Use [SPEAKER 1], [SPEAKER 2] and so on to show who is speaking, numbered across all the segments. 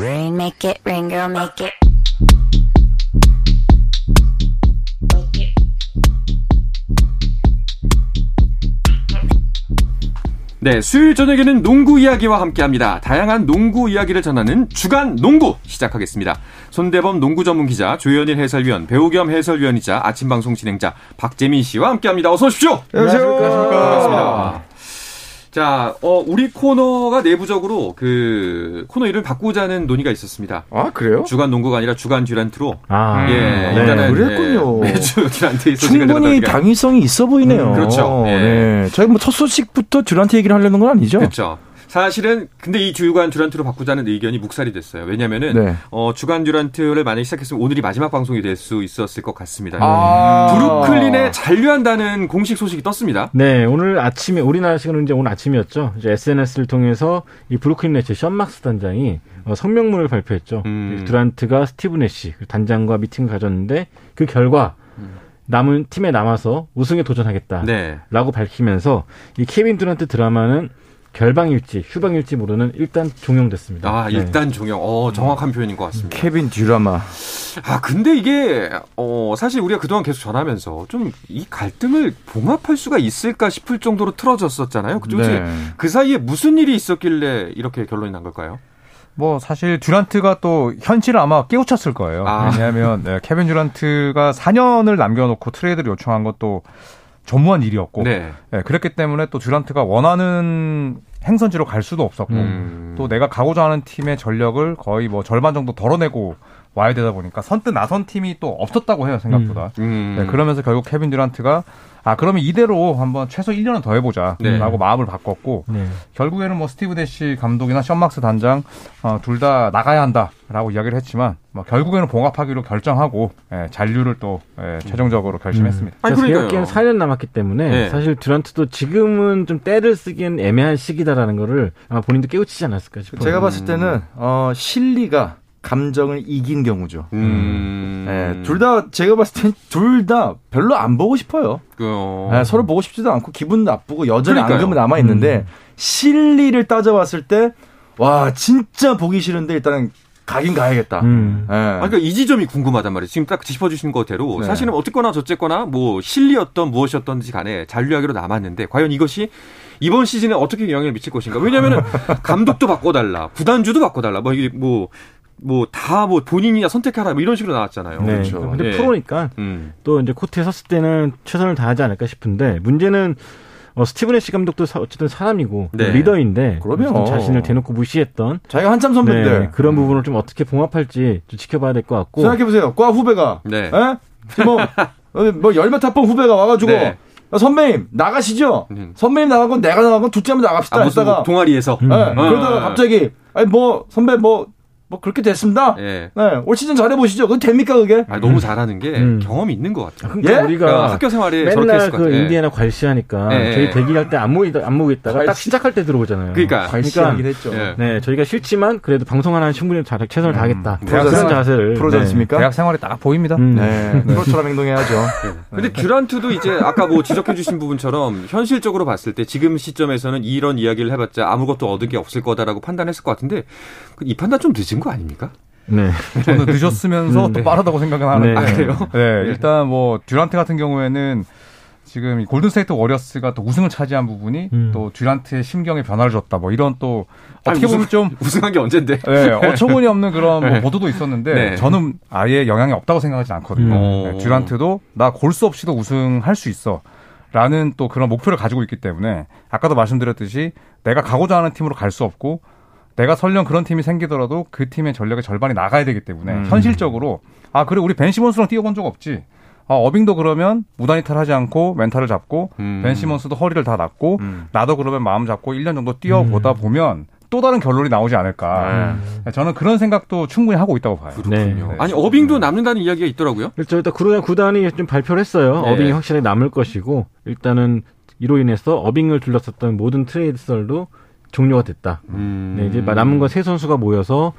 [SPEAKER 1] Rain, make it rain, girl, make it.
[SPEAKER 2] 네, 수요일 저녁에는 농구 이야기와 함께합니다. 다양한 농구 이야기를 전하는 주간 농구 시작하겠습니다. 손대범 농구 전문 기자, 조현일 해설위원, 배우 겸 해설위원이자 아침 방송 진행자 박재민 씨와 함께합니다. 어서 오십시오.
[SPEAKER 3] 안녕하세요.
[SPEAKER 2] 반갑습니다. 자, 어, 우리 코너가 내부적으로 그 코너 이름을 바꾸자는 논의가 있었습니다.
[SPEAKER 3] 아 그래요?
[SPEAKER 2] 주간 농구가 아니라 주간 듀란트로.
[SPEAKER 4] 아,
[SPEAKER 2] 예,
[SPEAKER 4] 네.
[SPEAKER 2] 일단은
[SPEAKER 3] 그랬군요.
[SPEAKER 2] 예, 매주 소식을
[SPEAKER 3] 충분히. 당위성이 있어 보이네요.
[SPEAKER 2] 음, 그렇죠. 예.
[SPEAKER 3] 네. 저희가 뭐첫 소식부터 듀란트 얘기를 하려는 건 아니죠?
[SPEAKER 2] 그렇죠. 사실은 근데 이 주간 듀란트로 바꾸자는 의견이 묵살이 됐어요. 왜냐면은
[SPEAKER 3] 네.
[SPEAKER 2] 어, 주간 듀란트를 만약에 시작했으면 오늘이 마지막 방송이 될 수 있었을 것 같습니다.
[SPEAKER 3] 아.
[SPEAKER 2] 브루클린에 잔류한다는 공식 소식이 떴습니다.
[SPEAKER 4] 네, 오늘 아침에 우리나라 시간으로 이제 오늘 아침이었죠. 이제 SNS를 통해서 이 브루클린 네츠 션 막스 단장이 어, 성명문을 발표했죠.
[SPEAKER 2] 음.
[SPEAKER 4] 듀란트가 스티브 그 단장과 미팅을 가졌는데 그 결과 남은 팀에 남아서 우승에 도전하겠다라고
[SPEAKER 2] 네.
[SPEAKER 4] 밝히면서 이 케빈 듀란트 드라마는 결방일지 휴방일지 모르는 일단 종영됐습니다.
[SPEAKER 2] 아,
[SPEAKER 4] 네.
[SPEAKER 2] 일단 종영. 어, 정확한 표현인 것 같습니다.
[SPEAKER 3] 케빈 듀라마.
[SPEAKER 2] 아, 근데 이게, 어, 사실 우리가 그동안 계속 전하면서 좀 이 갈등을 봉합할 수가 있을까 싶을 정도로 틀어졌었잖아요. 그,
[SPEAKER 3] 네.
[SPEAKER 2] 그 사이에 무슨 일이 있었길래 이렇게 결론이 난 걸까요?
[SPEAKER 5] 뭐 사실 듀란트가 또 현실을 아마 깨우쳤을 거예요.
[SPEAKER 2] 아.
[SPEAKER 5] 왜냐하면 네, 케빈 듀란트가 4년을 남겨놓고 트레이드를 요청한 것도 전무한 일이었고,
[SPEAKER 2] 네.
[SPEAKER 5] 네, 그렇기 때문에 또 듀란트가 원하는 행선지로 갈 수도 없었고,
[SPEAKER 2] 음.
[SPEAKER 5] 또 내가 가고자 하는 팀의 전력을 거의 뭐 절반 정도 덜어내고 와야 되다 보니까 선뜻 나선 팀이 또 없었다고 해요 생각보다.
[SPEAKER 2] 음.
[SPEAKER 5] 네, 그러면서 결국 케빈 듀란트가 아 그러면 이대로 한번 최소 1년은 더 해보자라고
[SPEAKER 2] 네.
[SPEAKER 5] 마음을 바꿨고
[SPEAKER 4] 네.
[SPEAKER 5] 결국에는 뭐 스티브 내시 감독이나 션 막스 단장 어, 둘 다 나가야 한다라고 이야기를 했지만 뭐 결국에는 봉합하기로 결정하고 예, 잔류를 또 예, 최종적으로 결심했습니다.
[SPEAKER 2] 아니,
[SPEAKER 4] 그래서
[SPEAKER 2] 그러니까요.
[SPEAKER 4] 계약기간은 4년 남았기 때문에
[SPEAKER 2] 네.
[SPEAKER 4] 사실 듀란트도 지금은 좀 떼를 쓰기엔 애매한 시기다라는 거를 아마 본인도 깨우치지 않았을까 싶어요.
[SPEAKER 3] 제가 봤을 때는 어, 실리가 감정을 이긴 경우죠.
[SPEAKER 2] 음.
[SPEAKER 3] 네, 둘다 제가 봤을 땐 둘 다 별로 안 보고 싶어요.
[SPEAKER 2] 그, 어.
[SPEAKER 3] 네, 서로 보고 싶지도 않고 기분 나쁘고 여전히
[SPEAKER 2] 그러니까요.
[SPEAKER 3] 앙금이 남아 있는데 실리를 따져봤을 때 와 진짜 보기 싫은데 일단은 가긴 가야겠다.
[SPEAKER 4] 음.
[SPEAKER 3] 네.
[SPEAKER 2] 아, 그러니까 이 지점이 궁금하단 말이에요. 지금 딱 짚어주신 거대로
[SPEAKER 3] 네.
[SPEAKER 2] 사실은 어쨌거나 저쨌거나 뭐 실리였던 무엇이었던지 간에 잔류하기로 남았는데 과연 이것이 이번 시즌에 어떻게 영향을 미칠 것인가? 왜냐하면 감독도 바꿔달라, 구단주도 바꿔달라, 뭐 이게 뭐 뭐 다 뭐 본인이야 선택하라 뭐 이런 식으로 나왔잖아요.
[SPEAKER 4] 네.
[SPEAKER 3] 그렇죠.
[SPEAKER 4] 근데
[SPEAKER 2] 예.
[SPEAKER 4] 프로니까
[SPEAKER 2] 음.
[SPEAKER 4] 또 이제 코트에 섰을 때는 최선을 다하지 않을까 싶은데 문제는 어, 스티븐 애쉬 감독도 사- 어쨌든 사람이고
[SPEAKER 2] 네.
[SPEAKER 4] 리더인데
[SPEAKER 3] 그럼요.
[SPEAKER 4] 좀 자신을 대놓고 무시했던
[SPEAKER 3] 자기가 한참 선배인데
[SPEAKER 4] 네, 그런 부분을 좀 어떻게 봉합할지 좀 지켜봐야 될 것 같고
[SPEAKER 3] 생각해 보세요. 과 후배가
[SPEAKER 2] 네.
[SPEAKER 3] 에? 지금 뭐, 어, 뭐 열몇 학번 후배가 와가지고
[SPEAKER 2] 네.
[SPEAKER 3] 야, 선배님 나가시죠.
[SPEAKER 2] 음.
[SPEAKER 3] 선배님 나가고 내가 나가고 둘째 한번 나갑시다
[SPEAKER 2] 아, 무슨
[SPEAKER 3] 했다가
[SPEAKER 2] 뭐 동아리에서.
[SPEAKER 4] 음.
[SPEAKER 3] 예,
[SPEAKER 2] 어.
[SPEAKER 3] 그러다가 갑자기 아니 뭐 선배 뭐 뭐 그렇게 됐습니다.
[SPEAKER 2] 예.
[SPEAKER 3] 네, 올 시즌 잘해 보시죠. 그건 됩니까 그게?
[SPEAKER 2] 아, 너무 잘하는 게
[SPEAKER 4] 음.
[SPEAKER 2] 경험이 있는 것 같아요.
[SPEAKER 4] 그러니까
[SPEAKER 3] 예?
[SPEAKER 4] 우리가
[SPEAKER 2] 그러니까 학교 생활에 저렇게
[SPEAKER 4] 맨날 그
[SPEAKER 2] 같아요. 예.
[SPEAKER 4] 인디애나 괄시하니까
[SPEAKER 2] 예, 예.
[SPEAKER 4] 저희 대기할 때 안 모이다 안 모이다가 딱
[SPEAKER 3] 괄시.
[SPEAKER 4] 시작할 때 들어오잖아요.
[SPEAKER 2] 그러니까.
[SPEAKER 3] 관시하긴 했죠.
[SPEAKER 2] 예.
[SPEAKER 4] 네, 저희가 싫지만 그래도 방송 하나는 충분히 잘 최선을 다하겠다.
[SPEAKER 3] 프로지
[SPEAKER 4] 그런
[SPEAKER 3] 않습니까?
[SPEAKER 4] 자세를
[SPEAKER 3] 프로지
[SPEAKER 4] 네.
[SPEAKER 3] 않습니까?
[SPEAKER 5] 대학 생활이 딱 보입니다.
[SPEAKER 4] 음.
[SPEAKER 3] 네, 프로처럼 행동해야죠.
[SPEAKER 2] 근데 듀란트도 이제 아까 뭐 지적해 주신 부분처럼 현실적으로 봤을 때 지금 시점에서는 이런 이야기를 해봤자 아무것도 얻은 게 없을 거다라고 판단했을 것 같은데 그 이 판단 좀 늦은 거 아닙니까?
[SPEAKER 4] 네.
[SPEAKER 5] 저는 늦었으면서
[SPEAKER 4] 음,
[SPEAKER 5] 또
[SPEAKER 4] 네.
[SPEAKER 5] 빠르다고 생각은 하는데.
[SPEAKER 4] 네. 아,
[SPEAKER 2] 그래요?
[SPEAKER 5] 네, 일단 뭐 듀란트 같은 경우에는 지금 이 골든스테이트 워리어스가 또 우승을 차지한 부분이
[SPEAKER 4] 음.
[SPEAKER 5] 또 듀란트의 심경에 변화를 줬다. 뭐 이런 또 어떻게
[SPEAKER 2] 아니,
[SPEAKER 5] 보면 좀
[SPEAKER 2] 우승한 게 언젠데?
[SPEAKER 5] 네, 어처구니 없는 그런 뭐
[SPEAKER 2] 네.
[SPEAKER 5] 보도도 있었는데
[SPEAKER 2] 네.
[SPEAKER 5] 저는 아예 영향이 없다고 생각하지 않거든요.
[SPEAKER 2] 음.
[SPEAKER 5] 네, 듀란트도 나 골수 없이도 우승할 수 있어. 라는 또 그런 목표를 가지고 있기 때문에 아까도 말씀드렸듯이 내가 가고자 하는 팀으로 갈 수 없고 내가 설령 그런 팀이 생기더라도 그 팀의 전력의 절반이 나가야 되기 때문에
[SPEAKER 3] 음.
[SPEAKER 5] 현실적으로 아 그래 우리 벤 시몬스랑 뛰어본 적 없지. 아, 어빙도 그러면 무단 이탈하지 않고 멘탈을 잡고
[SPEAKER 2] 음.
[SPEAKER 5] 벤 시몬스도 허리를 다 놨고
[SPEAKER 3] 음.
[SPEAKER 5] 나도 그러면 마음 잡고 1년 정도 뛰어보다 보면 또 다른 결론이 나오지 않을까. 저는 그런 생각도 충분히 하고 있다고 봐요.
[SPEAKER 4] 네.
[SPEAKER 5] 네.
[SPEAKER 2] 아니 어빙도 남는다는 이야기가 있더라고요.
[SPEAKER 4] 그렇죠. 일단 구단 구단이 좀 발표를 했어요.
[SPEAKER 2] 네.
[SPEAKER 4] 어빙이 확실히 남을 것이고 일단은 이로 인해서 어빙을 둘러쌌던 모든 트레이드 썰도 종료가 됐다.
[SPEAKER 2] 음.
[SPEAKER 4] 네, 이제 남은 건 세 선수가 모여서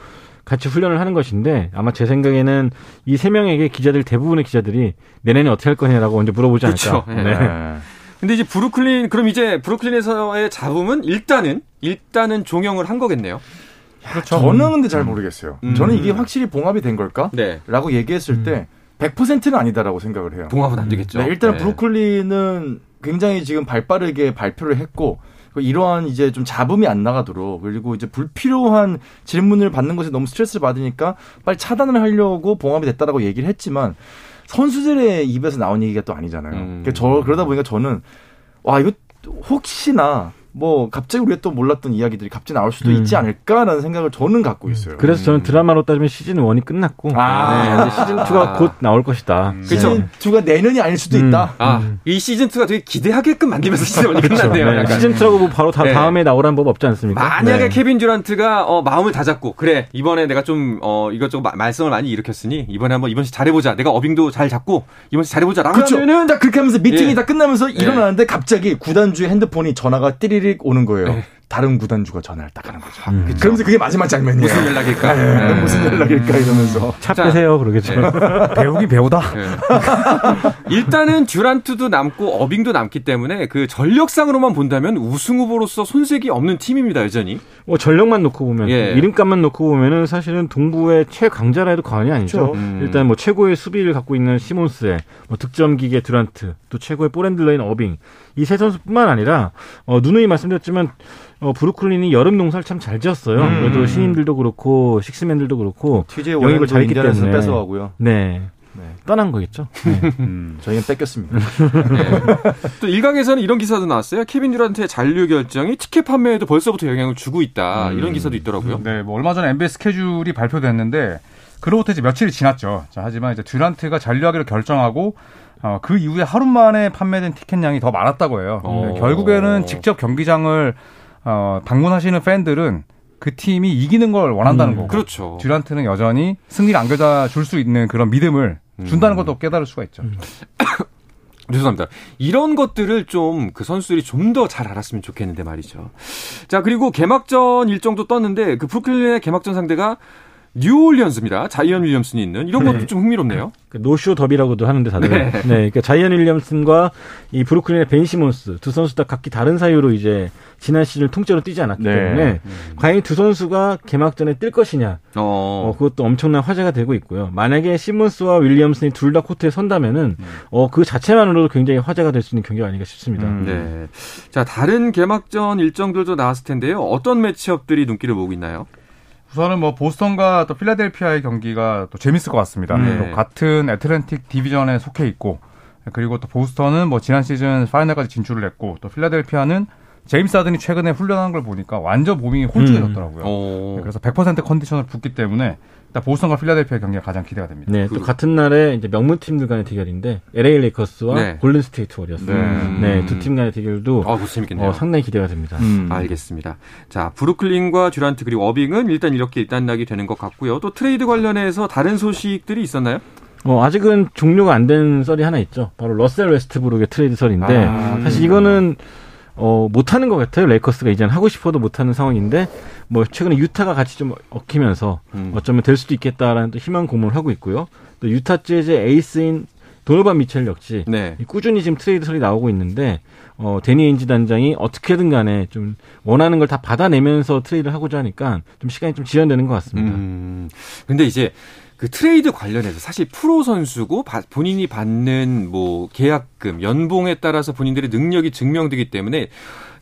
[SPEAKER 4] 같이 훈련을 하는 것인데 아마 제 생각에는 이 세 명에게 기자들 대부분의 기자들이 내년에 어떻게 할 거냐라고 먼저 물어보지 않을까.
[SPEAKER 2] 그렇죠. 예.
[SPEAKER 4] 네.
[SPEAKER 2] 근데 이제 브루클린 그럼 이제 브루클린에서의 잡음은 일단은 일단은 종영을 한 거겠네요.
[SPEAKER 5] 그렇죠.
[SPEAKER 3] 저는 근데 잘 모르겠어요.
[SPEAKER 2] 음.
[SPEAKER 3] 저는 이게 확실히 봉합이 된 걸까?
[SPEAKER 2] 네.
[SPEAKER 3] 라고 얘기했을 때 100%는 아니다라고 생각을 해요.
[SPEAKER 2] 봉합은 안 되겠죠.
[SPEAKER 3] 네, 일단
[SPEAKER 2] 네.
[SPEAKER 3] 브루클린은 굉장히 지금 발빠르게 발표를 했고 이러한 이제 좀 잡음이 안 나가도록 그리고 이제 불필요한 질문을 받는 것에 너무 스트레스를 받으니까 빨리 차단을 하려고 봉합이 됐다라고 얘기를 했지만 선수들의 입에서 나온 얘기가 또 아니잖아요.
[SPEAKER 2] 음.
[SPEAKER 3] 그러니까 저 그러다 보니까 저는 와 이거 혹시나 뭐 갑자기 우리가 또 몰랐던 이야기들이 갑자기 나올 수도
[SPEAKER 4] 음.
[SPEAKER 3] 있지 않을까라는 생각을 저는 갖고 있어요.
[SPEAKER 4] 그래서 저는 드라마로 따지면 시즌 1이 끝났고
[SPEAKER 3] 아.
[SPEAKER 4] 네, 시즌 2가 곧 나올 것이다.
[SPEAKER 2] 그렇죠.
[SPEAKER 3] 시즌 2가 내년이 아닐 수도
[SPEAKER 4] 음.
[SPEAKER 3] 있다.
[SPEAKER 2] 아, 이 시즌 2가 되게 기대하게끔 만들면서 시즌 1이 끝났네요.
[SPEAKER 4] 네. 시즌 2라고 뭐 바로 다,
[SPEAKER 2] 네.
[SPEAKER 4] 다음에 나오라는 법 없지 않습니까?
[SPEAKER 2] 만약에
[SPEAKER 4] 네.
[SPEAKER 2] 케빈 듀란트가 어, 마음을 다잡고 그래 이번에 내가 좀 어, 이것저것 마- 말썽을 많이 일으켰으니 이번에 한번 이번 시 잘해보자. 내가 어빙도 잘 잡고 이번 시 잘해보자라고
[SPEAKER 3] 그렇죠.
[SPEAKER 2] 하면은
[SPEAKER 3] 딱 그렇게 하면서 미팅이
[SPEAKER 2] 예.
[SPEAKER 3] 다 끝나면서 일어나는데 갑자기 구단주의 핸드폰이 전화가 띠리 릭 오는 거예요. 다른 구단주가 전화를 딱 하는 거죠. 그러면서 그게 마지막 장면이에요.
[SPEAKER 2] 무슨 연락일까?
[SPEAKER 3] 예,
[SPEAKER 2] 네.
[SPEAKER 3] 무슨 연락일까 이러면서.
[SPEAKER 4] 차
[SPEAKER 2] 자,
[SPEAKER 4] 빼세요 그러겠죠.
[SPEAKER 5] 배우긴 배우다.
[SPEAKER 2] 예. 일단은 듀란트도 남고 어빙도 남기 때문에 그 전력상으로만 본다면 우승 후보로서 손색이 없는 팀입니다 여전히.
[SPEAKER 4] 뭐 전력만 놓고 보면
[SPEAKER 2] 예.
[SPEAKER 4] 이름값만 놓고 보면은 사실은 동부의 최강자라 해도 과언이 아니죠.
[SPEAKER 3] 그렇죠.
[SPEAKER 2] 음.
[SPEAKER 4] 일단 뭐 최고의 수비를 갖고 있는 시몬스의 뭐 득점 기계 드란트, 또 최고의 볼핸들러인 어빙 이 세 선수뿐만 아니라 어, 누누이 말씀드렸지만 어, 브루클린이 여름 농사를 참 잘 지었어요.
[SPEAKER 3] 음.
[SPEAKER 4] 그래도 신인들도 그렇고 식스맨들도 그렇고
[SPEAKER 3] TJ
[SPEAKER 4] 영입을 잘했기 때문에.
[SPEAKER 3] 뺏어가고요.
[SPEAKER 4] 네
[SPEAKER 3] 네.
[SPEAKER 4] 떠난 거겠죠. 네.
[SPEAKER 3] 음, 저희는 뺏겼습니다.
[SPEAKER 2] 또 일각에서는 이런 기사도 나왔어요. 케빈 듀란트의 잔류 결정이 티켓 판매에도 벌써부터 영향을 주고 있다. 이런 기사도 있더라고요.
[SPEAKER 5] 네, 뭐 얼마 전에 NBA 스케줄이 발표됐는데 그로부터 이제 며칠이 지났죠. 자, 하지만 이제 듀란트가 잔류하기로 결정하고 어, 그 이후에 하루 만에 판매된 티켓량이 더 많았다고 해요.
[SPEAKER 2] 오.
[SPEAKER 5] 네, 결국에는 직접 경기장을 어, 방문하시는 팬들은 그 팀이 이기는 걸 원한다는
[SPEAKER 4] 음,
[SPEAKER 5] 거고.
[SPEAKER 2] 그렇죠.
[SPEAKER 5] 듀란트는 여전히 승리를 안겨다 줄 수 있는 그런 믿음을 준다는 것도 깨달을 수가 있죠.
[SPEAKER 2] 죄송합니다. 이런 것들을 좀 그 선수들이 좀 더 잘 알았으면 좋겠는데 말이죠. 자, 그리고 개막전 일정도 떴는데 그 브루클린의 개막전 상대가 뉴올리언스입니다. 자이언 윌리엄슨이 있는 이런 것도 좀 흥미롭네요.
[SPEAKER 4] 그 노쇼 더비라고도 하는데 다들 네, 그러니까 자이언 윌리엄슨과 이 브루클린의 벤 시몬스 두 선수 다 각기 다른 사유로 이제 지난 시즌을 통째로 뛰지 않았기
[SPEAKER 3] 네.
[SPEAKER 4] 때문에 과연 이두 선수가 개막전에 뛸 것이냐 어,
[SPEAKER 2] 어,
[SPEAKER 4] 그것도 엄청난 화제가 되고 있고요. 만약에 시몬스와 윌리엄슨이 둘 다 코트에 선다면은 어, 그 자체만으로도 굉장히 화제가 될 수 있는 경기가 아닌가 싶습니다.
[SPEAKER 3] 음.
[SPEAKER 2] 네. 자, 다른 개막전 일정들도 나왔을 텐데요. 어떤 매치업들이 눈길을 모으고 있나요?
[SPEAKER 5] 우선은 뭐 보스턴과 또 필라델피아의 경기가 또 재밌을 것 같습니다.
[SPEAKER 2] 네.
[SPEAKER 5] 또 같은 애틀랜틱 디비전에 속해 있고 그리고 또 보스턴은 뭐 지난 시즌 파이널까지 진출을 했고 또 필라델피아는 제임스 하든이 최근에 훈련한 걸 보니까 완전 몸이 홀쭉해졌더라고요.
[SPEAKER 2] 어,
[SPEAKER 5] 네, 그래서 100% 컨디션을 붙기 때문에 보스턴과 필라델피아 경기가 가장 기대가 됩니다.
[SPEAKER 4] 네,
[SPEAKER 2] 그-
[SPEAKER 4] 또 같은 날에 이제 명문 팀들 간의 대결인데 LA 레이커스와
[SPEAKER 2] 네.
[SPEAKER 4] 골든 스테이트 워리어스.
[SPEAKER 3] 네.
[SPEAKER 4] 네, 두 팀 간의 대결도
[SPEAKER 2] 아, 재밌겠네요.
[SPEAKER 4] 어, 상당히 기대가 됩니다.
[SPEAKER 3] 음.
[SPEAKER 2] 알겠습니다. 자, 브루클린과 듀란트 그리고 어빙은 일단 이렇게 일단락이 되는 것 같고요. 또 트레이드 관련해서 다른 소식들이 있었나요?
[SPEAKER 4] 어, 아직은 종료가 안 된 썰이 하나 있죠. 바로 러셀 웨스트브룩의 트레이드 썰인데
[SPEAKER 3] 아,
[SPEAKER 4] 사실 이거는 어, 못하는 것 같아요. 레이커스가 이제는 하고 싶어도 못하는 상황인데 뭐 최근에 유타가 같이 좀 얽히면서
[SPEAKER 2] 음.
[SPEAKER 4] 어쩌면 될 수도 있겠다라는 또 희망 고문을 하고 있고요. 또 유타 재즈의 에이스인 도노반 미첼 역시
[SPEAKER 2] 네.
[SPEAKER 4] 꾸준히 지금 트레이드 설이 나오고 있는데 어, 대니 에인지 단장이 어떻게든 간에 좀 원하는 걸 다 받아내면서 트레이드를 하고자 하니까 좀 시간이 좀 지연되는 것 같습니다.
[SPEAKER 2] 음. 근데 이제 그 트레이드 관련해서 사실 프로 선수고 바- 본인이 받는 뭐 계약금, 연봉에 따라서 본인들의 능력이 증명되기 때문에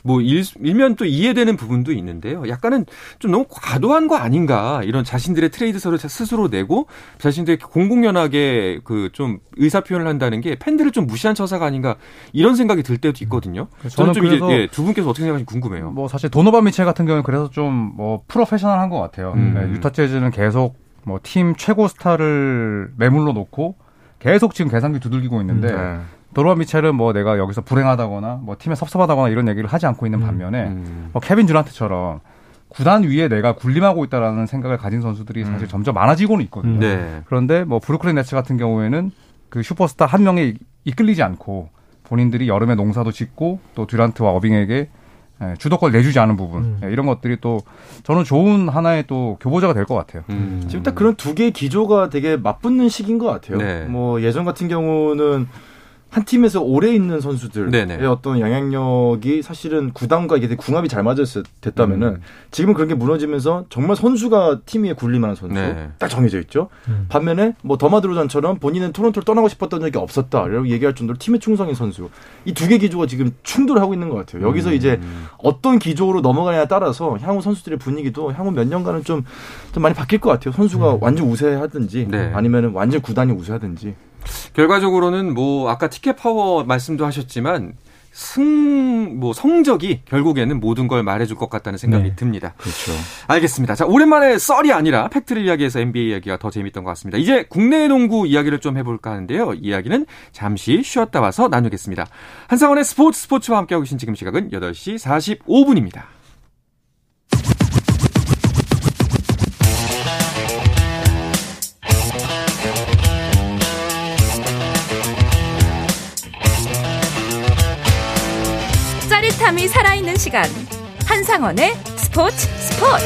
[SPEAKER 2] 뭐 일, 일면 또 이해되는 부분도 있는데요. 약간은 좀 너무 과도한 거 아닌가 이런 자신들의 트레이드설을 스스로 내고 자신들의 공공연하게 그 좀 의사 표현을 한다는 게 팬들을 좀 무시한 처사가 아닌가 이런 생각이 들 때도 있거든요. 저는
[SPEAKER 5] 저는
[SPEAKER 2] 좀 이제 예, 두 분께서 어떻게 생각하시는지 궁금해요.
[SPEAKER 5] 뭐 사실 도노반 미첼 같은 경우는 그래서 좀 뭐 프로페셔널한 것 같아요.
[SPEAKER 2] 음.
[SPEAKER 5] 네, 유타 재즈는 계속 뭐 팀 최고 스타를 매물로 놓고 계속 지금 계산기 두들기고 있는데
[SPEAKER 3] 네.
[SPEAKER 5] 도노반 미첼은 뭐 내가 여기서 불행하다거나 뭐 팀에 섭섭하다거나 이런 얘기를 하지 않고 있는 반면에
[SPEAKER 2] 음.
[SPEAKER 5] 뭐 케빈 듀란트처럼 구단 위에 내가 군림하고 있다라는 생각을 가진 선수들이 사실 점점 많아지고는 있거든요.
[SPEAKER 4] 음.
[SPEAKER 2] 네.
[SPEAKER 5] 그런데 뭐 브루클린 네츠 같은 경우에는 그 슈퍼스타 한 명에 이끌리지 않고 본인들이 여름에 농사도 짓고 또 듀란트와 어빙에게 예, 주도권 내주지 않은 부분
[SPEAKER 4] 음.
[SPEAKER 5] 예, 이런 것들이 또 저는 좋은 하나의 또 교보자가 될 것 같아요.
[SPEAKER 2] 음.
[SPEAKER 3] 지금 딱 그런 두 개의 기조가 되게 맞붙는 시기인 것 같아요.
[SPEAKER 2] 네.
[SPEAKER 3] 뭐 예전 같은 경우는 한 팀에서 오래 있는 선수들의
[SPEAKER 2] 네네.
[SPEAKER 3] 어떤 영향력이 사실은 구단과 이게 궁합이 잘 맞았을 됐다면은
[SPEAKER 2] 음.
[SPEAKER 3] 지금은 그런 게 무너지면서 정말 선수가 팀 위에 굴릴만한 선수
[SPEAKER 2] 네.
[SPEAKER 3] 딱 정해져 있죠. 반면에 뭐 더마드로잔처럼 본인은 토론토를 떠나고 싶었던 적이 없었다 라고 얘기할 정도로 팀에 충성인 선수 이 두 개 기조가 지금 충돌하고 있는 것 같아요. 여기서 이제 어떤 기조로 넘어가냐에 따라서 향후 선수들의 분위기도 향후 몇 년간은 좀, 좀 많이 바뀔 것 같아요. 선수가 완전 우세하든지
[SPEAKER 2] 네.
[SPEAKER 3] 아니면 완전 구단이 우세하든지.
[SPEAKER 2] 결과적으로는 뭐 아까 티켓 파워 말씀도 하셨지만 승, 뭐 성적이 결국에는 모든 걸 말해줄 것 같다는 생각이
[SPEAKER 4] 네.
[SPEAKER 2] 듭니다.
[SPEAKER 3] 그렇죠.
[SPEAKER 2] 알겠습니다. 자, 오랜만에 썰이 아니라 팩트를 이야기해서 NBA 이야기가 더 재밌던 것 같습니다. 이제 국내 농구 이야기를 좀 해볼까 하는데요. 이야기는 잠시 쉬었다 와서 나누겠습니다. 한상원의 스포츠 스포츠와 함께하고 계신 지금 시각은 8시 45분입니다.
[SPEAKER 6] 짜릿함이 살아있는 시간 한상원의 스포츠 스포츠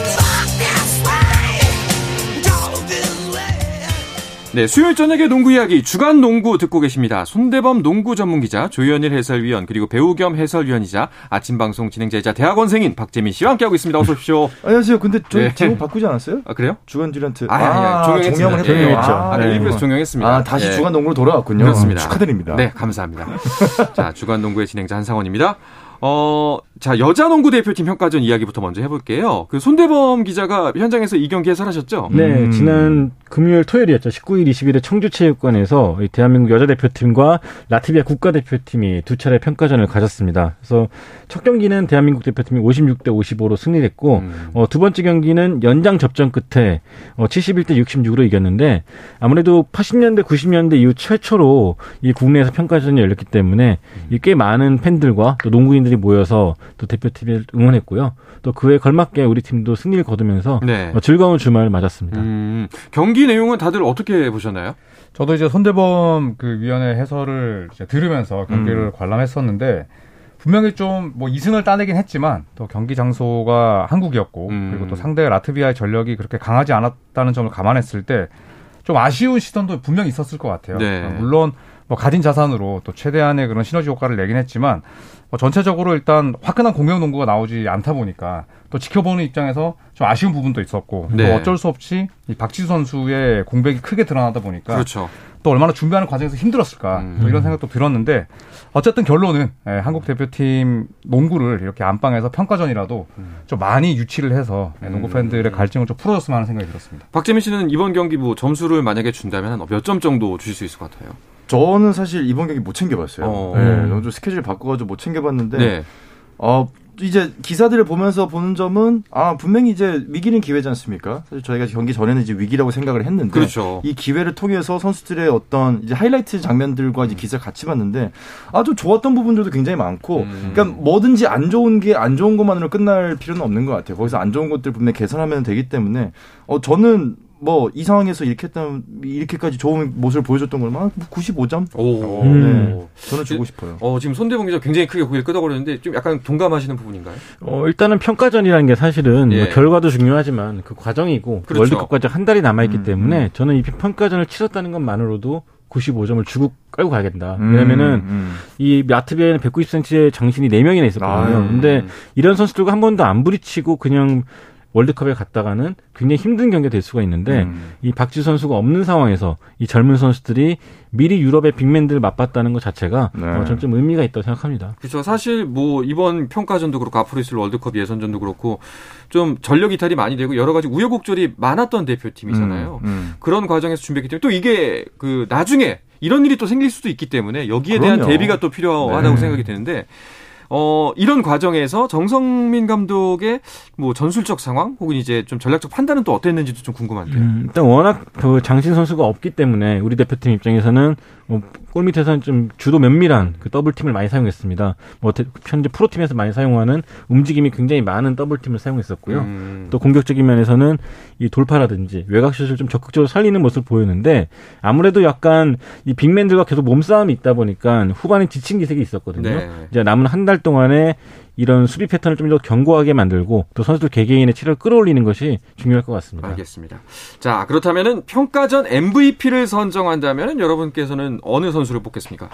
[SPEAKER 2] 네, 수요일 저녁의 농구 이야기 주간 농구 듣고 계십니다. 손대범 농구 전문 기자, 조현일 해설위원, 그리고 배우 겸 해설위원이자 아침 방송 진행자이자 대학원생인 박재민 씨와 함께하고 있습니다. 어서 오십시오.
[SPEAKER 3] 안녕하세요. 근데 저
[SPEAKER 2] 네.
[SPEAKER 3] 제목 바꾸지 않았어요?
[SPEAKER 2] 아, 그래요?
[SPEAKER 3] 주간 듀란트.
[SPEAKER 2] 아, 아, 종영했습니다.
[SPEAKER 3] 종영을 했군요.
[SPEAKER 4] 종영했죠.
[SPEAKER 2] 아,
[SPEAKER 3] 네.
[SPEAKER 2] 일부에서 종영했습니다.
[SPEAKER 3] 아, 다시
[SPEAKER 2] 네.
[SPEAKER 3] 주간 농구로 돌아왔군요.
[SPEAKER 2] 그렇습니다.
[SPEAKER 3] 축하드립니다.
[SPEAKER 2] 네, 감사합니다. 자, 주간 농구의 진행자 한상원입니다. 어, 자, 여자 농구 대표팀 평가전 이야기부터 먼저 해볼게요. 그 손대범 기자가 현장에서 이 경기 해설하셨죠?
[SPEAKER 4] 네,
[SPEAKER 3] 음.
[SPEAKER 4] 지난 금요일, 토요일이었죠. 19일, 20일에 청주체육관에서 이 대한민국 여자 대표팀과 라트비아 국가대표팀이 두 차례 평가전을 가졌습니다. 그래서 첫 경기는 대한민국 대표팀이 56대 55로 승리했고,
[SPEAKER 2] 음.
[SPEAKER 4] 어, 두 번째 경기는 연장 접전 끝에 어, 71대 66으로 이겼는데, 아무래도 80년대, 90년대 이후 최초로 이 국내에서 평가전이 열렸기 때문에 이꽤 많은 팬들과 또 농구인들이 모여서 또 대표팀을 응원했고요. 또 그에 걸맞게 우리 팀도 승리를 거두면서
[SPEAKER 2] 네.
[SPEAKER 4] 어, 즐거운 주말을 맞았습니다.
[SPEAKER 2] 음, 경기 내용은 다들 어떻게 보셨나요?
[SPEAKER 5] 저도 이제 손대범 그 위원회 해설을 이제 들으면서 경기를
[SPEAKER 2] 음.
[SPEAKER 5] 관람했었는데 분명히 좀 뭐 2승을 따내긴 했지만 또 경기 장소가 한국이었고
[SPEAKER 2] 음.
[SPEAKER 5] 그리고 또 상대 라트비아의 전력이 그렇게 강하지 않았다는 점을 감안했을 때 좀 아쉬운 시선도 분명히 있었을 것 같아요.
[SPEAKER 2] 네.
[SPEAKER 5] 어, 물론 뭐 가진 자산으로 또 최대한의 그런 시너지 효과를 내긴 했지만 뭐 전체적으로 일단 화끈한 공격 농구가 나오지 않다 보니까 또 지켜보는 입장에서 좀 아쉬운 부분도 있었고
[SPEAKER 2] 네.
[SPEAKER 5] 또 어쩔 수 없이 이 박지수 선수의 공백이 크게 드러나다 보니까
[SPEAKER 2] 그렇죠.
[SPEAKER 5] 또 얼마나 준비하는 과정에서 힘들었을까
[SPEAKER 2] 음.
[SPEAKER 5] 또 이런 생각도 들었는데 어쨌든 결론은 예, 한국 대표팀 농구를 이렇게 안방에서 평가전이라도 좀 많이 유치를 해서 예, 농구
[SPEAKER 2] 음.
[SPEAKER 5] 팬들의 갈증을 좀 풀어줬으면 하는 생각이 들었습니다.
[SPEAKER 2] 박재민 씨는 이번 경기 뭐 점수를 만약에 준다면 한몇점 정도 주실 수 있을 것 같아요?
[SPEAKER 3] 저는 사실 이번 경기 못 챙겨봤어요.
[SPEAKER 2] 어.
[SPEAKER 3] 네, 좀 스케줄 바꿔가지고 못 챙겨봤는데,
[SPEAKER 2] 네.
[SPEAKER 3] 어, 이제 기사들을 보면서 보는 점은, 아, 분명히 이제 위기는 기회지 않습니까? 사실 저희가 경기 전에는 이제 위기라고 생각을 했는데,
[SPEAKER 2] 그렇죠.
[SPEAKER 3] 이 기회를 통해서 선수들의 어떤 이제 하이라이트 장면들과 이제 기사를 같이 봤는데, 아주 좋았던 부분들도 굉장히 많고,
[SPEAKER 2] 음.
[SPEAKER 3] 그러니까 뭐든지 안 좋은 게 안 좋은 것만으로 끝날 필요는 없는 것 같아요. 거기서 안 좋은 것들 분명히 개선하면 되기 때문에, 어, 저는 뭐 이 상황에서 이렇게 했다면 이렇게까지 좋은 모습을 보여줬던 걸만 뭐 95점
[SPEAKER 2] 오.
[SPEAKER 4] 음.
[SPEAKER 3] 저는 주고 싶어요.
[SPEAKER 2] 어, 지금 손대범 기자 굉장히 크게 고개를 끄덕거리는데 좀 약간 동감하시는 부분인가요?
[SPEAKER 4] 어, 일단은 평가전이라는 게 사실은
[SPEAKER 2] 예.
[SPEAKER 4] 뭐 결과도 중요하지만 그 과정이고
[SPEAKER 2] 그렇죠.
[SPEAKER 4] 월드컵까지 한 달이 남아 있기
[SPEAKER 3] 음,
[SPEAKER 4] 때문에 저는 이 평가전을 치렀다는 것만으로도 95점을 주고 깔고 가야겠다.
[SPEAKER 3] 음,
[SPEAKER 4] 왜냐면은
[SPEAKER 3] 음.
[SPEAKER 4] 이 라트비아에는 190cm의 장신이 4명이나 있었거든요.
[SPEAKER 3] 아유.
[SPEAKER 4] 근데 이런 선수들과 한 번도 안 부딪히고 그냥 월드컵에 갔다가는 굉장히 힘든 경기가 될 수가 있는데
[SPEAKER 3] 음.
[SPEAKER 4] 이 박지 선수가 없는 상황에서 이 젊은 선수들이 미리 유럽의 빅맨들을 맛봤다는 것 자체가
[SPEAKER 3] 네.
[SPEAKER 4] 어, 저는 좀 의미가 있다고 생각합니다.
[SPEAKER 2] 그렇죠. 사실 뭐 이번 평가전도 그렇고 앞으로 있을 월드컵 예선전도 그렇고 좀 전력 이탈이 많이 되고 여러 가지 우여곡절이 많았던 대표팀이잖아요.
[SPEAKER 3] 음, 음.
[SPEAKER 2] 그런 과정에서 준비했기 때문에 또 이게 그 나중에 이런 일이 또 생길 수도 있기 때문에 여기에 대한
[SPEAKER 3] 그럼요.
[SPEAKER 2] 대비가 또 필요하다고
[SPEAKER 3] 네.
[SPEAKER 2] 생각이 되는데 어 이런 과정에서 정성민 감독의 뭐 전술적 상황 혹은 이제 좀 전략적 판단은 또 어땠는지도 좀 궁금한데요.
[SPEAKER 4] 음, 일단 워낙 그 장신 선수가 없기 때문에 우리 대표팀 입장에서는 뭐, 골 밑에서는 좀 주도 면밀한 그 더블팀을 많이 사용했습니다. 뭐 대- 현재 프로팀에서 많이 사용하는 움직임이 굉장히 많은 더블팀을 사용했었고요.
[SPEAKER 2] 음.
[SPEAKER 4] 또 공격적인 면에서는 이 돌파라든지 외곽슛을 좀 적극적으로 살리는 모습을 보였는데 아무래도 약간 이 빅맨들과 계속 몸싸움이 있다 보니까 후반에 지친 기색이 있었거든요.
[SPEAKER 2] 네.
[SPEAKER 4] 이제 남은 한 달 동안에 이런 수비 패턴을 좀 더 견고하게 만들고 또 선수들 개개인의 체력을 끌어올리는 것이 중요할 것 같습니다.
[SPEAKER 2] 알겠습니다. 자, 그렇다면은 평가전 MVP를 선정한다면은 여러분께서는 어느 선수를 뽑겠습니까?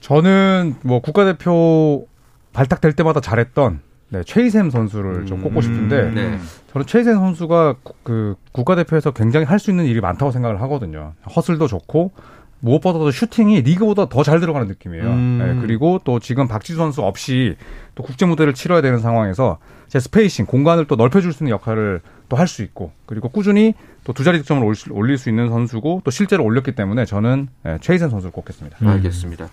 [SPEAKER 5] 저는 뭐 국가대표 발탁될 때마다 잘했던 네, 최희샘 선수를 좀 꼽고 싶은데
[SPEAKER 2] 네.
[SPEAKER 5] 저는 최희샘 선수가 구- 그 국가대표에서 굉장히 할 수 있는 일이 많다고 생각을 하거든요. 허슬도 좋고 무엇보다도 슈팅이 리그보다 더 잘 들어가는 느낌이에요.
[SPEAKER 2] 음.
[SPEAKER 5] 네, 그리고 또 지금 박지수 선수 없이 또 국제 무대를 치러야 되는 상황에서 제 spacing 공간을 또 넓혀줄 수 있는 역할을 또 할 수 있고 그리고 꾸준히 또 두 자리 득점을 올 올릴 수 있는 선수고 또 실제로 올렸기 때문에 저는 네, 최이샘 선수를 꼽겠습니다.
[SPEAKER 2] 음. 알겠습니다.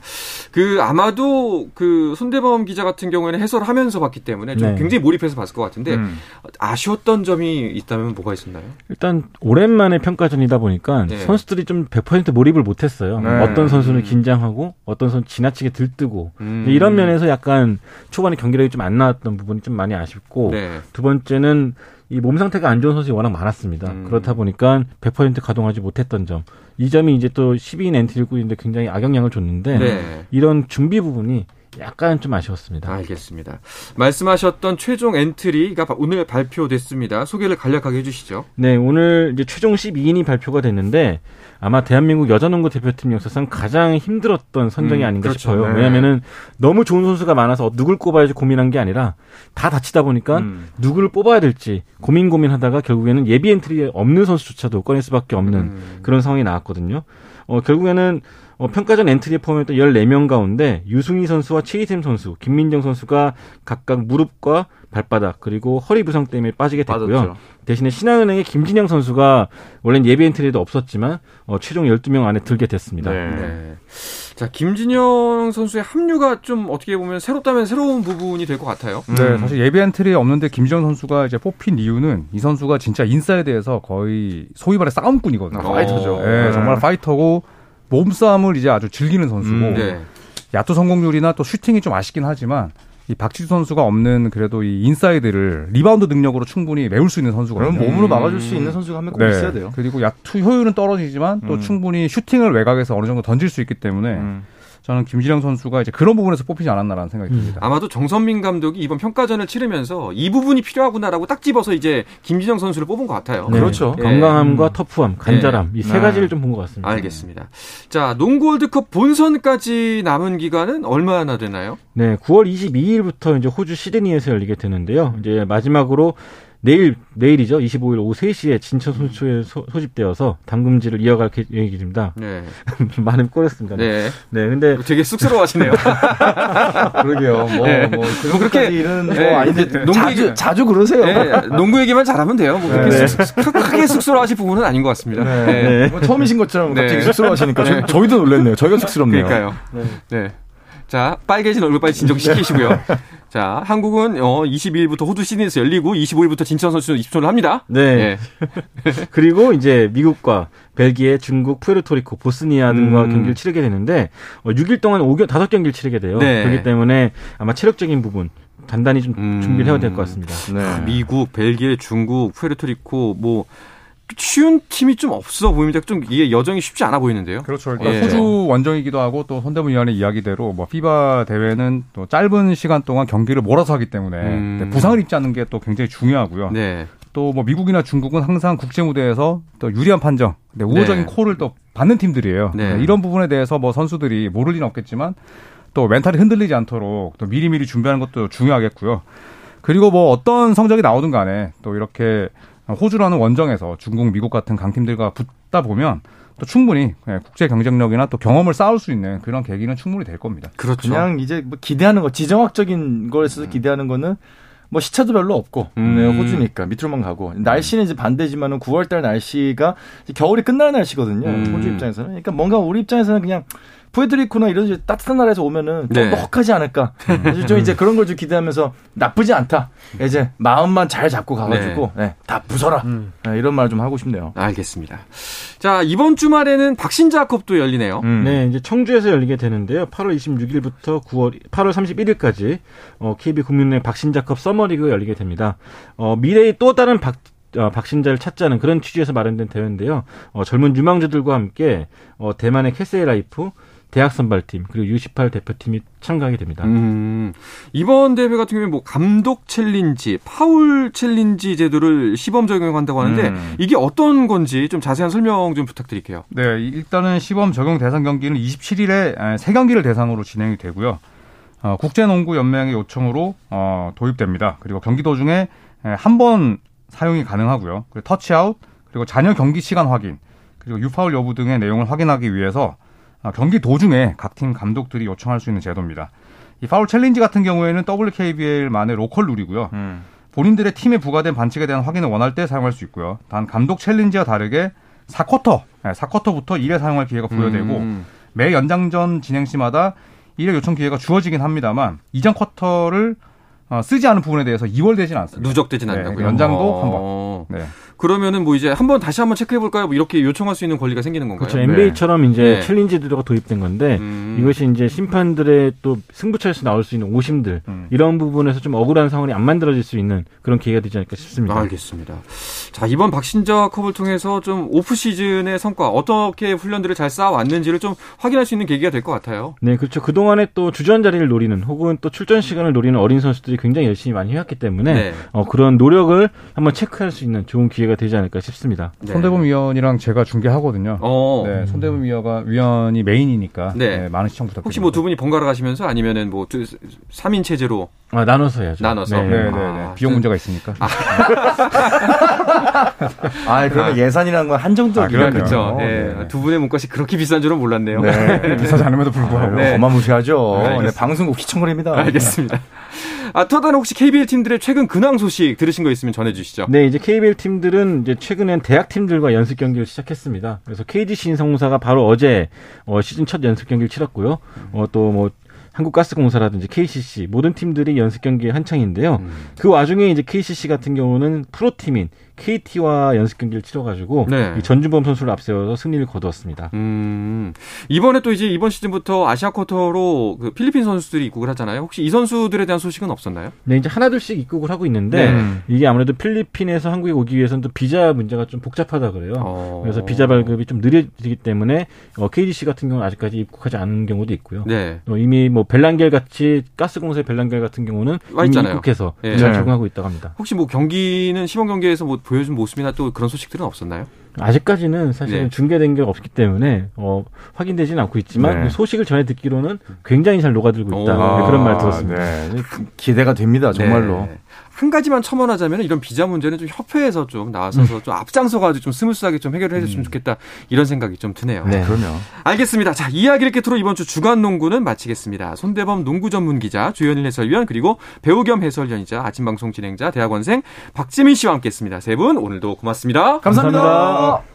[SPEAKER 2] 그 아마도 그 손대범 기자 같은 경우에는 해설을 하면서 봤기 때문에 좀
[SPEAKER 4] 네.
[SPEAKER 2] 굉장히 몰입해서 봤을 것 같은데
[SPEAKER 3] 음.
[SPEAKER 2] 아쉬웠던 점이 있다면 뭐가 있었나요?
[SPEAKER 4] 일단 오랜만에 평가전이다 보니까
[SPEAKER 2] 네.
[SPEAKER 4] 선수들이 좀 100% 몰입을 못했어요.
[SPEAKER 3] 네.
[SPEAKER 4] 어떤 선수는
[SPEAKER 2] 음.
[SPEAKER 4] 긴장하고 어떤 선수 는 지나치게 들뜨고
[SPEAKER 2] 음.
[SPEAKER 4] 이런 면에서 약간 초반 에 경기력이 좀 안 나왔던 부분이 좀 많이 아쉽고
[SPEAKER 2] 네.
[SPEAKER 4] 두 번째는 이 몸 상태가 안 좋은 선수가 워낙 많았습니다.
[SPEAKER 2] 음.
[SPEAKER 4] 그렇다 보니까 100% 가동하지 못했던 점. 이 점이 이제 또 12인 엔트리를 꾸리는데 굉장히 악영향을 줬는데
[SPEAKER 2] 네.
[SPEAKER 4] 이런 준비 부분이 약간 좀 아쉬웠습니다.
[SPEAKER 2] 알겠습니다. 말씀하셨던 최종 엔트리가 바- 오늘 발표됐습니다. 소개를 간략하게 해주시죠.
[SPEAKER 4] 네, 오늘 이제 최종 12인이 발표가 됐는데 아마 대한민국 여자농구 대표팀 역사상 가장 힘들었던 선정이
[SPEAKER 2] 음,
[SPEAKER 4] 아닌가
[SPEAKER 2] 그렇죠.
[SPEAKER 4] 싶어요.
[SPEAKER 3] 네.
[SPEAKER 4] 왜냐면은 너무 좋은 선수가 많아서 누굴 꼽아야지 고민한 게 아니라 다 다치다 보니까
[SPEAKER 3] 음.
[SPEAKER 4] 누구를 뽑아야 될지 고민 고민하다가 결국에는 예비 엔트리에 없는 선수조차도 꺼낼 수밖에 없는
[SPEAKER 2] 음.
[SPEAKER 4] 그런 상황이 나왔거든요. 어, 결국에는 어, 평가전 엔트리에 포함했던 14명 가운데 유승희 선수와 최이샘 선수, 김민정 선수가 각각 무릎과 발바닥 그리고 허리 부상 때문에 빠지게 됐고요.
[SPEAKER 3] 빠졌죠.
[SPEAKER 4] 대신에 신한은행의 김진영 선수가 원래는 예비 엔트리에도 없었지만 어, 최종 12명 안에 들게 됐습니다.
[SPEAKER 3] 네.
[SPEAKER 2] 네. 자, 김진영 선수의 합류가 좀 어떻게 보면 새롭다면 새로운 부분이 될 것 같아요.
[SPEAKER 5] 네, 사실 예비 엔트리에 없는데 김진영 선수가 이제 뽑힌 이유는 이 선수가 진짜 인사이드에서 거의 소위 말해 싸움꾼이거든요.
[SPEAKER 2] 아, 파이터죠.
[SPEAKER 5] 네,
[SPEAKER 2] 네.
[SPEAKER 5] 정말 파이터고 몸싸움을 이제 아주 즐기는 선수고
[SPEAKER 3] 음,
[SPEAKER 2] 네.
[SPEAKER 5] 야투 성공률이나 또 슈팅이 좀 아쉽긴 하지만 이 박지수 선수가 없는 그래도 이 인사이드를 리바운드 능력으로 충분히 메울 수 있는 선수거든요.
[SPEAKER 3] 그럼 몸으로 막아줄 수 있는 선수가 한 명 꼭 있어야 돼요.
[SPEAKER 5] 그리고 야투 효율은 떨어지지만 또
[SPEAKER 3] 음.
[SPEAKER 5] 충분히 슈팅을 외곽에서 어느 정도 던질 수 있기 때문에
[SPEAKER 3] 음.
[SPEAKER 5] 저는 김진영 선수가 이제 그런 부분에서 뽑히지 않았나라는 생각이 듭니다.
[SPEAKER 2] 아마도 정선민 감독이 이번 평가전을 치르면서 이 부분이 필요하구나라고 딱 집어서 이제 김진영 선수를 뽑은 것 같아요.
[SPEAKER 4] 네.
[SPEAKER 3] 그렇죠.
[SPEAKER 2] 예.
[SPEAKER 4] 건강함과 터프함, 간절함 이세
[SPEAKER 3] 네.
[SPEAKER 4] 가지를 좀 본 것 같습니다.
[SPEAKER 2] 알겠습니다. 자, 농구 월드컵 본선까지 남은 기간은 얼마나 되나요?
[SPEAKER 4] 네, 9월 22일부터 이제 호주 시드니에서 열리게 되는데요. 이제 마지막으로 내일 내일이죠. 25일 오후 3시에 진천 손초에 소, 소집되어서 당금질을 이어갈 계- 계획입니다.
[SPEAKER 2] 네.
[SPEAKER 4] 많은 꼬렸습니다. 네.
[SPEAKER 2] 네.
[SPEAKER 4] 근데
[SPEAKER 2] 되게 쑥스러워하시네요.
[SPEAKER 3] 그러게요. 뭐,
[SPEAKER 2] 네.
[SPEAKER 3] 뭐,
[SPEAKER 2] 뭐 그렇게-
[SPEAKER 3] 그렇게 일은 뭐
[SPEAKER 2] 네.
[SPEAKER 3] 아닌데
[SPEAKER 2] 농구
[SPEAKER 3] 자주,
[SPEAKER 2] 얘기-
[SPEAKER 3] 자주 그러세요.
[SPEAKER 2] 네, 농구 얘기만 잘하면 돼요. 뭐 그렇게
[SPEAKER 4] 네.
[SPEAKER 2] 쑥- 쑥- 크게 쑥스러워하실 부분은 아닌 것 같습니다.
[SPEAKER 3] 네.
[SPEAKER 2] 네.
[SPEAKER 3] 뭐 처음이신 것처럼
[SPEAKER 2] 네.
[SPEAKER 3] 갑자기 쑥스러워하시니까 저, 저희도 놀랐네요. 저희가 쑥스럽네요.
[SPEAKER 2] 그러니까요. 네. 자, 빨개진 얼굴 빨리 진정시키시고요. 자, 한국은 어 22일부터 호주 시드니에서 열리고 25일부터 진천 선수 20초를 합니다.
[SPEAKER 4] 네. 그리고 이제 미국과 벨기에, 중국, 푸에르토리코, 보스니아 등과
[SPEAKER 2] 음.
[SPEAKER 4] 경기를 치르게 되는데 어, 6일 동안 5경 5경기를 치르게 돼요.
[SPEAKER 2] 네.
[SPEAKER 4] 그렇기 때문에 아마 체력적인 부분 단단히 좀
[SPEAKER 2] 음.
[SPEAKER 4] 준비를 해야 될 것 같습니다.
[SPEAKER 3] 네.
[SPEAKER 2] 미국, 벨기에, 중국, 푸에르토리코 뭐 쉬운 팀이 좀 없어 보입니다. 좀 이게 여정이 쉽지 않아 보이는데요.
[SPEAKER 5] 그렇죠. 일단
[SPEAKER 2] 예.
[SPEAKER 5] 호주 원정이기도 하고 또 손대문 위원의 이야기대로 뭐 피바 대회는 또 짧은 시간 동안 경기를 몰아서 하기 때문에
[SPEAKER 2] 음.
[SPEAKER 5] 네, 부상을 입지 않는 게 또 굉장히 중요하고요.
[SPEAKER 2] 네.
[SPEAKER 5] 또뭐 미국이나 중국은 항상 국제 무대에서 또 유리한 판정, 네, 우호적인
[SPEAKER 2] 네.
[SPEAKER 5] 콜을 또 받는 팀들이에요.
[SPEAKER 2] 네.
[SPEAKER 5] 네, 이런 부분에 대해서 뭐 선수들이 모를 리는 없겠지만 또 멘탈이 흔들리지 않도록 또 미리미리 준비하는 것도 중요하겠고요. 그리고 뭐 어떤 성적이 나오든 간에 또 이렇게 호주라는 원정에서 중국, 미국 같은 강팀들과 붙다 보면 또 충분히 예, 국제 경쟁력이나 또 경험을 쌓을 수 있는 그런 계기는 충분히 될 겁니다.
[SPEAKER 2] 그렇죠.
[SPEAKER 3] 그냥 이제 뭐 기대하는 거, 지정학적인 거에서 기대하는 거는 뭐 시차도 별로 없고
[SPEAKER 2] 음.
[SPEAKER 3] 네, 호주니까 밑으로만 가고 날씨는 이제 반대지만은 9월달 날씨가 이제 겨울이 끝나는 날씨거든요.
[SPEAKER 2] 음.
[SPEAKER 3] 호주 입장에서는 그러니까 뭔가 우리 입장에서는 그냥 푸에트리코나 이런 이제 따뜻한 나라에서 오면은 좀
[SPEAKER 2] 네.
[SPEAKER 3] 넉하지 않을까. 그래서 좀 이제 그런 걸 좀 기대하면서 나쁘지 않다. 이제 마음만 잘 잡고 가가지고 네, 다 부숴라. 네, 이런 말 좀 하고 싶네요.
[SPEAKER 2] 알겠습니다. 자, 이번 주말에는 박신자컵도 열리네요.
[SPEAKER 3] 음.
[SPEAKER 4] 네, 이제 청주에서 열리게 되는데요. 8월 26일부터 9월 8월 31일까지 어, KB 국민은행 박신자컵 서머리그 열리게 됩니다. 어, 미래의 또 다른 박 어, 박신자를 찾자는 그런 취지에서 마련된 대회인데요. 어, 젊은 유망주들과 함께 어, 대만의 캐세이 라이프, 대학 선발팀 그리고 U18 대표팀이 참가하게 됩니다.
[SPEAKER 2] 음, 이번 대회 같은 경우에 뭐 감독 challenge, 파울 challenge 제도를 시범 적용한다고 하는데
[SPEAKER 3] 음.
[SPEAKER 2] 이게 어떤 건지 좀 자세한 설명 좀 부탁드릴게요.
[SPEAKER 5] 네, 일단은 시범 적용 대상 경기는 27일에 세 경기를 대상으로 진행이 되고요. 어, 국제농구연맹의 요청으로 어, 도입됩니다. 그리고 경기 도중에 한 번 사용이 가능하고요. 그리고 터치아웃, 그리고 잔여 경기 시간 확인, 그리고 U파울 여부 등의 내용을 확인하기 위해서 어, 경기 도중에 각 팀 감독들이 요청할 수 있는 제도입니다. 이 파울 challenge 같은 경우에는 WKBL만의 로컬 룰이고요.
[SPEAKER 3] 음.
[SPEAKER 5] 본인들의 팀에 부과된 반칙에 대한 확인을 원할 때 사용할 수 있고요. 단 감독 challenge와 다르게 4쿼터, 4쿼터부터 1회 사용할 기회가 부여되고
[SPEAKER 2] 음.
[SPEAKER 5] 매 연장전 진행 시마다 1회 요청 기회가 주어지긴 합니다만 이전 쿼터를 어, 쓰지 않은 부분에 대해서 이월되진 않습니다.
[SPEAKER 2] 누적되진
[SPEAKER 5] 네,
[SPEAKER 2] 않다고요.
[SPEAKER 5] 연장도
[SPEAKER 2] 어.
[SPEAKER 5] 네.
[SPEAKER 2] 그러면은 뭐 이제 한번 다시 한번 체크해 볼까요? 뭐 이렇게 요청할 수 있는 권리가 생기는 건가요?
[SPEAKER 4] 그렇죠. NBA처럼 이제
[SPEAKER 2] 네.
[SPEAKER 4] challenge 제도가 도입된 건데
[SPEAKER 2] 음.
[SPEAKER 4] 이것이 이제 심판들의 또 승부처에서 나올 수 있는 오심들
[SPEAKER 5] 음.
[SPEAKER 4] 이런 부분에서 좀 억울한 상황이 안 만들어질 수 있는 그런 기회가 되지 않을까 싶습니다.
[SPEAKER 2] 알겠습니다. 자, 이번 박신자 컵을 통해서 좀 오프 시즌의 성과 어떻게 훈련들을 잘 쌓아왔는지를 좀 확인할 수 있는 계기가 될 것 같아요.
[SPEAKER 4] 네, 그렇죠. 그 동안에 또 주전 자리를 노리는 혹은 또 출전 시간을 노리는 어린 선수들이 굉장히 열심히 많이 해왔기 때문에
[SPEAKER 2] 네.
[SPEAKER 4] 어, 그런 노력을 한번 체크할 수 있는 좋은 기회가 되지 않을까 싶습니다.
[SPEAKER 2] 네.
[SPEAKER 5] 손대범 위원이랑 제가 중계하거든요.
[SPEAKER 2] 어.
[SPEAKER 5] 네, 손대범 위원가 위원이 메인이니까
[SPEAKER 2] 네.
[SPEAKER 5] 네, 많은 시청 부탁드립니다.
[SPEAKER 2] 혹시 뭐 두 분이 번갈아 가시면서 아니면은 뭐 3인 체제로
[SPEAKER 4] 아, 나눠서 해야죠.
[SPEAKER 2] 나눠서?
[SPEAKER 5] 네, 네, 네.
[SPEAKER 2] 아,
[SPEAKER 5] 비용
[SPEAKER 2] 그-
[SPEAKER 5] 문제가 있으니까.
[SPEAKER 3] 아, 그러면 예산이라는 건 한정적이에요.
[SPEAKER 5] 아.
[SPEAKER 2] 그렇죠.
[SPEAKER 5] 어,
[SPEAKER 2] 예.
[SPEAKER 5] 네.
[SPEAKER 2] 두 분의 몸값이 그렇게 비싼 줄은 몰랐네요.
[SPEAKER 3] 네.
[SPEAKER 5] 비싸지 않음에도 불구하고.
[SPEAKER 2] 네.
[SPEAKER 3] 어마무시하죠. 네, 방송국 휘청거립니다.
[SPEAKER 2] 알겠습니다. 아, 또 다른 혹시 KBL 팀들의 최근 근황 소식 들으신 거 있으면 전해 주시죠.
[SPEAKER 4] 네, 이제 KBL 팀들은 이제 최근엔 대학 팀들과 연습 경기를 시작했습니다. 그래서 KG 신성공사가 바로 어제 어, 시즌 첫 연습 경기를 치렀고요. 어, 또뭐 한국가스공사라든지 KCC 모든 팀들이 연습 경기에 한창인데요.
[SPEAKER 2] 음.
[SPEAKER 4] 그 와중에 이제 KCC 같은 경우는 프로팀인 KT와 연습 경기를 치러가지고
[SPEAKER 2] 네.
[SPEAKER 4] 이 전주범 선수를 앞세워서 승리를 거두었습니다.
[SPEAKER 2] 음, 이번에 또 이제 이번 시즌부터 아시아 쿼터로 그 필리핀 선수들이 입국을 하잖아요. 혹시 이 선수들에 대한 소식은 없었나요?
[SPEAKER 4] 네, 이제 하나둘씩 입국을 하고 있는데
[SPEAKER 2] 네.
[SPEAKER 4] 이게 아무래도 필리핀에서 한국에 오기 위해서는 또 비자 문제가 좀 복잡하다 그래요.
[SPEAKER 2] 어.
[SPEAKER 4] 그래서 비자 발급이 좀 느려지기 때문에 어, KGC 같은 경우는 아직까지 입국하지 않은 경우도 있고요.
[SPEAKER 2] 네.
[SPEAKER 4] 어, 이미 뭐 벨란겔 같이 가스공사의 벨란겔 같은 경우는
[SPEAKER 2] 와
[SPEAKER 4] 이미
[SPEAKER 2] 있잖아요.
[SPEAKER 4] 입국해서
[SPEAKER 2] 예.
[SPEAKER 4] 잘
[SPEAKER 3] 네.
[SPEAKER 4] 적응하고 있다고 합니다.
[SPEAKER 2] 혹시 뭐 경기는 시범 경기에서 뭐 보여준 모습이나 또 그런 소식들은 없었나요?
[SPEAKER 4] 아직까지는 사실은
[SPEAKER 2] 네.
[SPEAKER 4] 중계된 게 없기 때문에 어, 확인되지는 않고 있지만
[SPEAKER 3] 네.
[SPEAKER 4] 소식을 전해 듣기로는 굉장히 잘 녹아들고 있다
[SPEAKER 2] 오.
[SPEAKER 4] 네, 그런 말 들었습니다.
[SPEAKER 3] 네. 기대가 됩니다, 정말로.
[SPEAKER 2] 네. 한 가지만 첨언하자면 이런 비자 문제는 좀 협회에서 좀 나와서서 좀 앞장서가지고 좀 스무스하게 좀 해결을 해줬으면 좋겠다 이런 생각이 좀 드네요.
[SPEAKER 4] 네.
[SPEAKER 3] 그럼요.
[SPEAKER 2] 알겠습니다. 자, 이야기를 끝으로 이번 주 주간 농구는 마치겠습니다. 손대범 농구 전문 기자, 주현일 해설위원, 그리고 배우 겸 해설위원이자 아침 방송 진행자, 대학원생 박재민 씨와 함께 했습니다. 세 분 오늘도 고맙습니다.
[SPEAKER 3] 감사합니다.
[SPEAKER 4] 감사합니다.